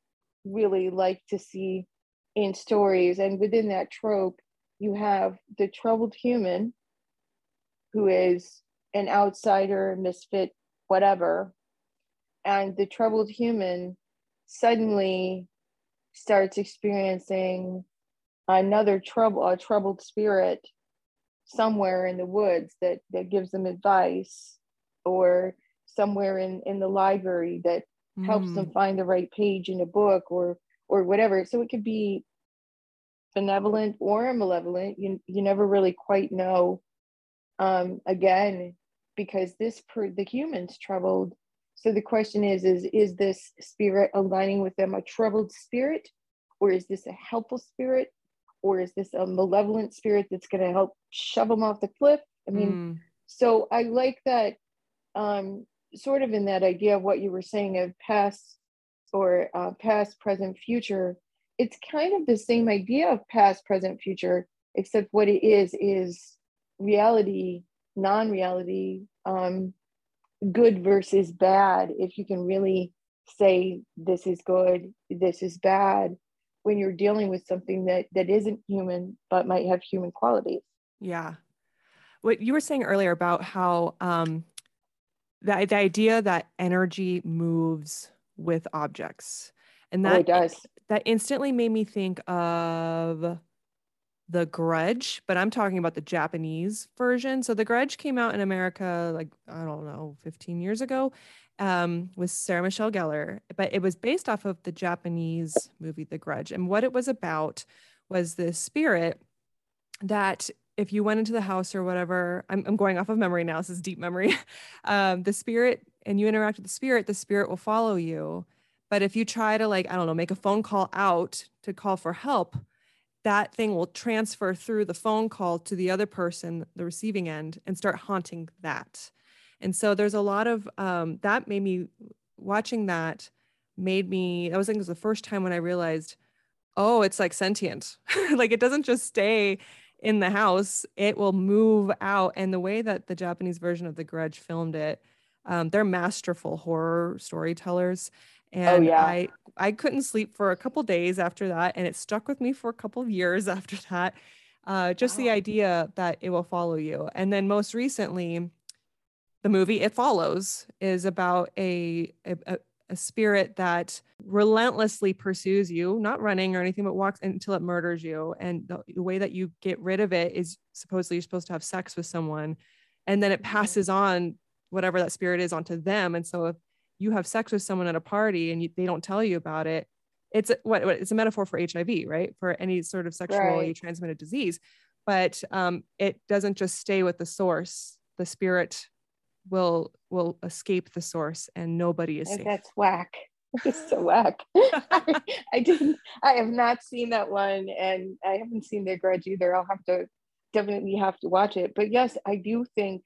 really like to see in stories. And within that trope, you have the troubled human who is an outsider, misfit, whatever. And the troubled human suddenly starts experiencing another trouble, a troubled spirit somewhere in the woods that, that gives them advice or somewhere in in the library that mm. helps them mm. find the right page in a book or or whatever so it could be benevolent or malevolent you you never really quite know um again because this per the humans troubled so the question is is is this spirit aligning with them a troubled spirit or is this a helpful spirit or is this a malevolent spirit that's going to help shove them off the cliff i mean mm. so i like that um, sort of in that idea of what you were saying of past or uh, past, present, future, it's kind of the same idea of past, present, future, except what it is is reality, non reality, um, good versus bad. If you can really say this is good, this is bad, when you're dealing with something that that isn't human but might have human qualities. Yeah. What you were saying earlier about how um, the, the idea that energy moves with objects and that oh, does that instantly made me think of The Grudge, but I'm talking about the Japanese version. So The Grudge came out in America like I don't know, 15 years ago, um, with Sarah Michelle Gellar, but it was based off of the Japanese movie The Grudge. And what it was about was this spirit that if you went into the house or whatever, I'm, I'm going off of memory now. This is deep memory. Um, the spirit and you interact with the spirit, the spirit will follow you. But if you try to like, I don't know, make a phone call out to call for help, that thing will transfer through the phone call to the other person, the receiving end, and start haunting that. And so there's a lot of um, that made me watching that made me, I was thinking it was the first time when I realized, oh, it's like sentient. like it doesn't just stay in the house, it will move out. And the way that the Japanese version of The Grudge filmed it, um, they're masterful horror storytellers. Oh, and oh, yeah. I I couldn't sleep for a couple days after that, and it stuck with me for a couple of years after that. Uh, just wow. the idea that it will follow you. And then most recently, the movie It Follows is about a, a, a spirit that relentlessly pursues you, not running or anything, but walks until it murders you. And the, the way that you get rid of it is supposedly you're supposed to have sex with someone, and then it passes on whatever that spirit is onto them. And so if you have sex with someone at a party and you, they don't tell you about it, it's a, what, what, it's a metaphor for HIV, right? For any sort of sexually right. transmitted disease. But um, it doesn't just stay with the source. The spirit will will escape the source, and nobody is safe. That's whack. It's so whack. I, I didn't. I have not seen that one, and I haven't seen The Grudge either. I'll have to definitely have to watch it. But yes, I do think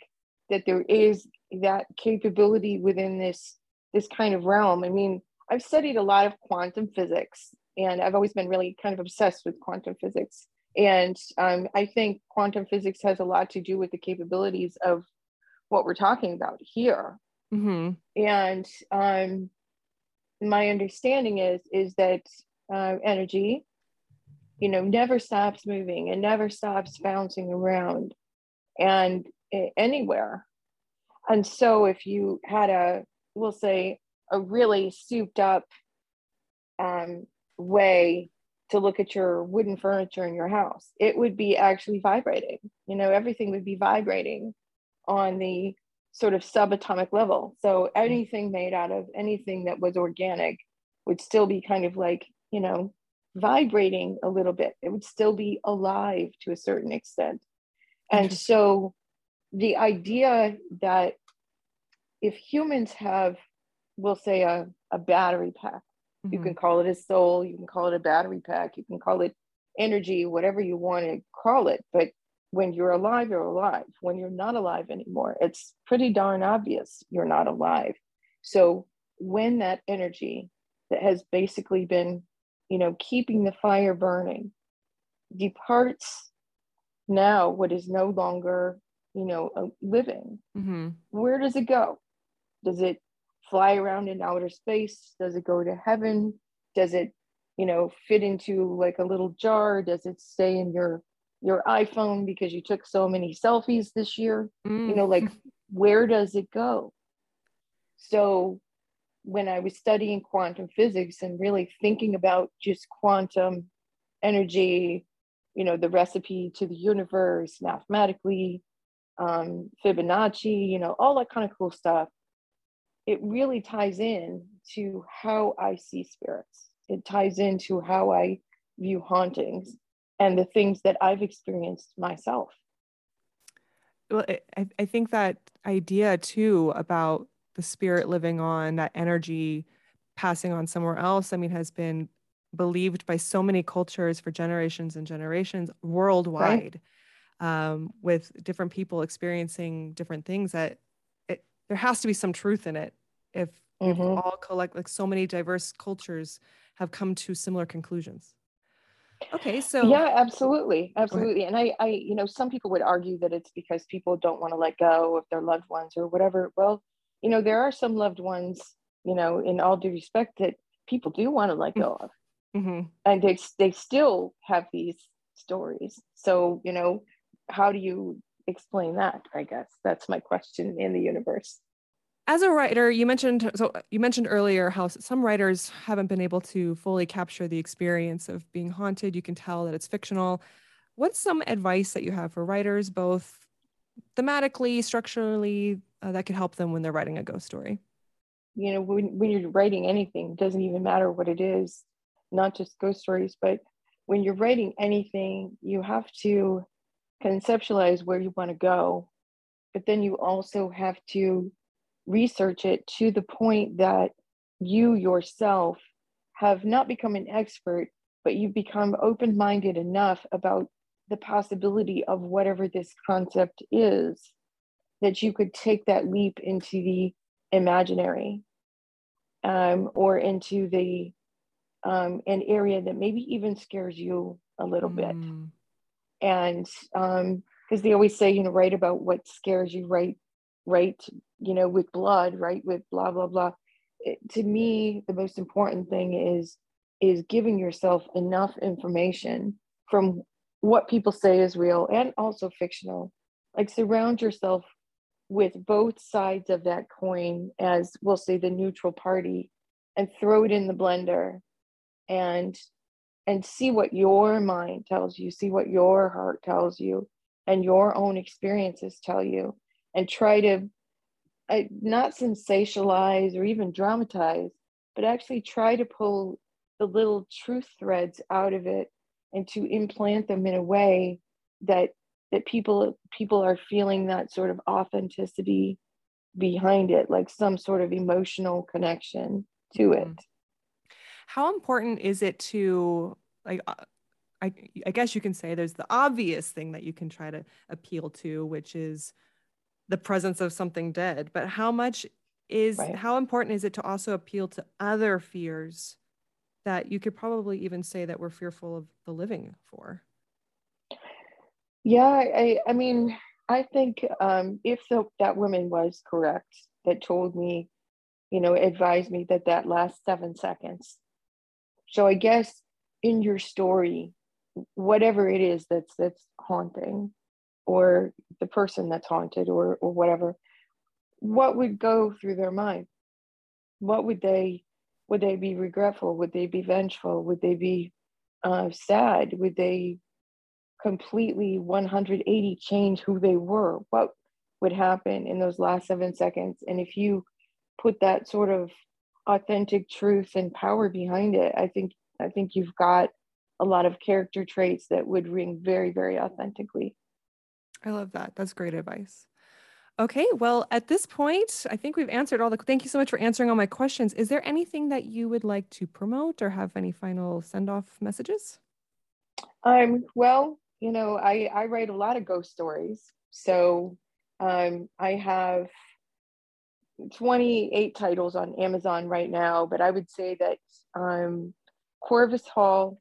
that there is that capability within this this kind of realm. I mean, I've studied a lot of quantum physics, and I've always been really kind of obsessed with quantum physics. And um, I think quantum physics has a lot to do with the capabilities of what we're talking about here. Mm-hmm. And um, my understanding is is that uh, energy, you know, never stops moving and never stops bouncing around, and uh, anywhere. And so, if you had a we'll say, a really souped up um, way to look at your wooden furniture in your house. It would be actually vibrating. You know, everything would be vibrating on the sort of subatomic level. So anything made out of anything that was organic would still be kind of like, you know, vibrating a little bit. It would still be alive to a certain extent. And so the idea that if humans have, we'll say, a, a battery pack, mm-hmm. you can call it a soul, you can call it a battery pack, you can call it energy, whatever you want to call it. But when you're alive, you're alive. When you're not alive anymore, it's pretty darn obvious you're not alive. So when that energy that has basically been, you know, keeping the fire burning departs now, what is no longer, you know, living, mm-hmm. where does it go? Does it fly around in outer space? Does it go to heaven? Does it, you know, fit into like a little jar? Does it stay in your your iPhone because you took so many selfies this year? Mm. You know, like where does it go? So when I was studying quantum physics and really thinking about just quantum energy, you know, the recipe to the universe mathematically, um, Fibonacci, you know, all that kind of cool stuff it really ties in to how I see spirits. It ties into how I view hauntings and the things that I've experienced myself. Well, I, I think that idea too about the spirit living on, that energy passing on somewhere else, I mean, has been believed by so many cultures for generations and generations worldwide, right. um, with different people experiencing different things that it, there has to be some truth in it if mm-hmm. if all collect like so many diverse cultures have come to similar conclusions okay so yeah absolutely absolutely and i i you know some people would argue that it's because people don't want to let go of their loved ones or whatever well you know there are some loved ones you know in all due respect that people do want to let go of. mm-hmm. and they, they still have these stories so you know how do you explain that i guess? That's my question in the universe as a writer you mentioned so you mentioned earlier how some writers haven't been able to fully capture the experience of being haunted you can tell that it's fictional what's some advice that you have for writers, both thematically, structurally, uh, that could help them when they're writing a ghost story? You know, when, when you're writing anything, it doesn't even matter what it is, not just ghost stories, but when you're writing anything, you have to conceptualize where you want to go, but then you also have to research it to the point that you yourself have not become an expert, but you've become open minded enough about the possibility of whatever this concept is that you could take that leap into the imaginary um, or into the um, an area that maybe even scares you a little mm. bit and um because they always say you know write about what scares you write write you know with blood right with blah blah blah. It, to me the most important thing is is giving yourself enough information from what people say is real and also fictional. Like surround yourself with both sides of that coin as we'll say the neutral party and throw it in the blender and and see what your mind tells you, see what your heart tells you, and your own experiences tell you, and try to not sensationalize or even dramatize, but actually try to pull the little truth threads out of it and to implant them in a way that that people people are feeling that sort of authenticity behind it like some sort of emotional connection to it mm-hmm. How important is it to like uh, I, I guess you can say there's the obvious thing that you can try to appeal to, which is the presence of something dead. But how much is right. how important is it to also appeal to other fears that you could probably even say that we're fearful of the living for? Yeah, I, I mean, I think um, if the, that woman was correct, that told me, you know, advised me that that last seven seconds so I guess in your story, whatever it is that's that's haunting, or the person that's haunted, or or whatever, what would go through their mind? What would they would they be regretful? Would they be vengeful? Would they be uh, sad? Would they completely 180 change who they were? What would happen in those last seven seconds? And if you put that sort of authentic truth and power behind it i think i think you've got a lot of character traits that would ring very very authentically i love that. That's great advice. Okay well at this point i think we've answered all the thank you so much for answering all my questions. Is there anything that you would like to promote or have any final send off messages? Um well you know i i write a lot of ghost stories. So um i have 28 titles on Amazon right now, but I would say that um, Corvus Hall,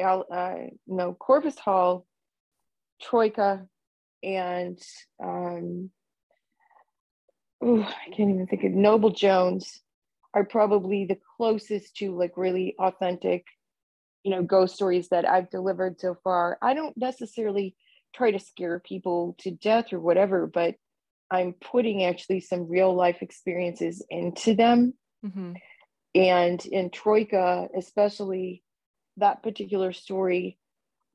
uh, no, Corvus Hall, Troika, and um, ooh, I can't even think of Noble Jones are probably the closest to like really authentic, you know, ghost stories that I've delivered so far. I don't necessarily try to scare people to death or whatever, but I'm putting actually some real life experiences into them. Mm-hmm. And in Troika, especially, that particular story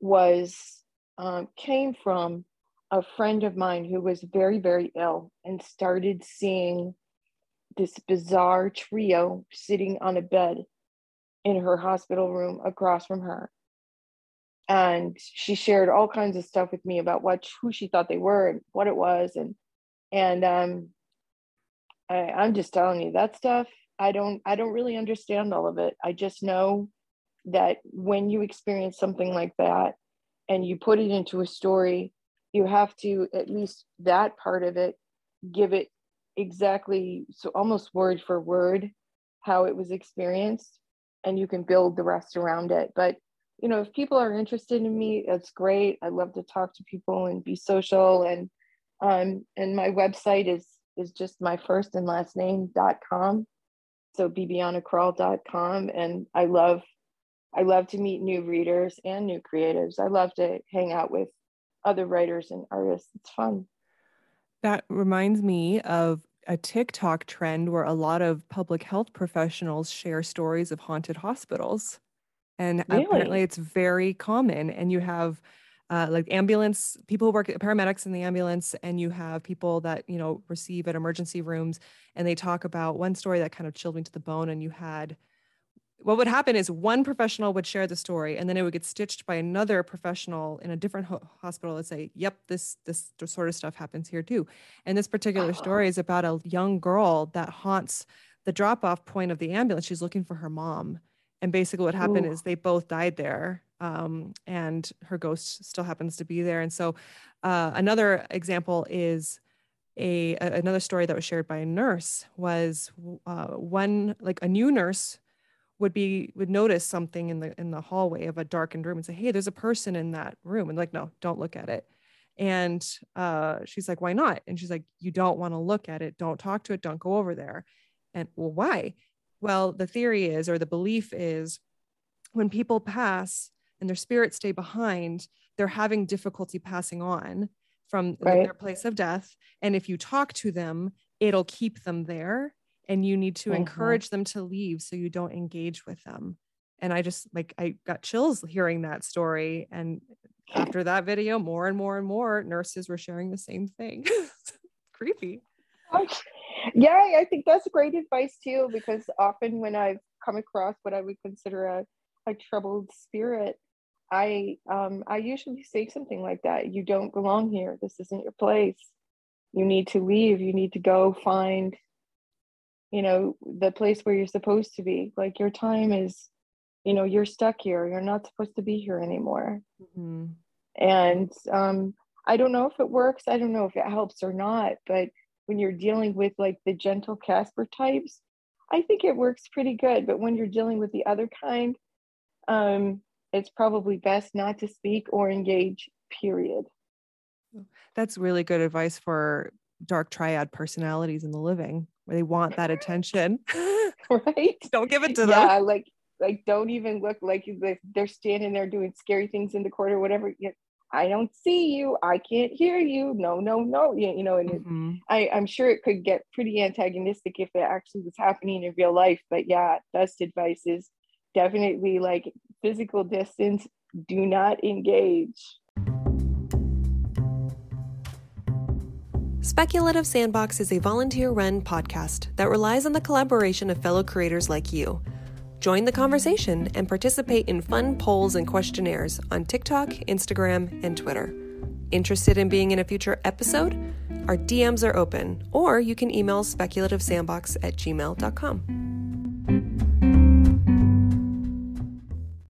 was um, came from a friend of mine who was very, very ill and started seeing this bizarre trio sitting on a bed in her hospital room across from her. And she shared all kinds of stuff with me about what who she thought they were and what it was and and um, I, i'm just telling you that stuff i don't i don't really understand all of it i just know that when you experience something like that and you put it into a story you have to at least that part of it give it exactly so almost word for word how it was experienced and you can build the rest around it but you know if people are interested in me that's great i love to talk to people and be social and um, and my website is is just my first and last name dot com. So bibianakrall.com. And I love I love to meet new readers and new creatives. I love to hang out with other writers and artists. It's fun. That reminds me of a TikTok trend where a lot of public health professionals share stories of haunted hospitals. And really? apparently it's very common. And you have uh, like ambulance people who work paramedics in the ambulance and you have people that you know receive at emergency rooms and they talk about one story that kind of chilled me to the bone and you had what would happen is one professional would share the story and then it would get stitched by another professional in a different ho- hospital and say yep this this sort of stuff happens here too. And this particular story is about a young girl that haunts the drop off point of the ambulance. She's looking for her mom. And basically what happened Ooh. is they both died there um, and her ghost still happens to be there. And so uh, another example is a, a, another story that was shared by a nurse was uh, one like a new nurse would be would notice something in the in the hallway of a darkened room and say hey there's a person in that room. And like no don't look at it. And uh, she's like why not? And she's like you don't want to look at it. Don't talk to it. Don't go over there. And well why? Well the theory is or the belief is when people pass and their spirits stay behind they're having difficulty passing on from right. their place of death. And if you talk to them it'll keep them there and you need to mm-hmm. encourage them to leave so you don't engage with them. And i just like i got chills hearing that story. And after that video more and more and more nurses were sharing the same thing. Creepy. Yeah i think that's great advice too because often when i've come across what i would consider a, a troubled spirit i um i usually say something like that you don't belong here. This isn't your place. You need to leave. You need to go find you know the place where you're supposed to be. Like your time is you know you're stuck here. You're not supposed to be here anymore. Mm-hmm. and um i don't know if it works. I don't know if it helps or not. But when you're dealing with like the gentle casper types i think it works pretty good. But when you're dealing with the other kind um it's probably best not to speak or engage period. That's really good advice for dark triad personalities in the living where they want that attention. right? don't give it to them. Yeah, like like don't even look like they're standing there doing scary things in the corner, whatever. I don't see you. I can't hear you. No, no, no. You, you know, and mm-hmm. it, I, I'm sure it could get pretty antagonistic if it actually was happening in real life. But yeah, best advice is definitely like physical distance. Do not engage. Speculative Sandbox is a volunteer run podcast that relies on the collaboration of fellow creators like you. Join the conversation and participate in fun polls and questionnaires on TikTok, Instagram, and Twitter. Interested in being in a future episode? Our DMs are open, or you can email speculativesandbox at gmail.com.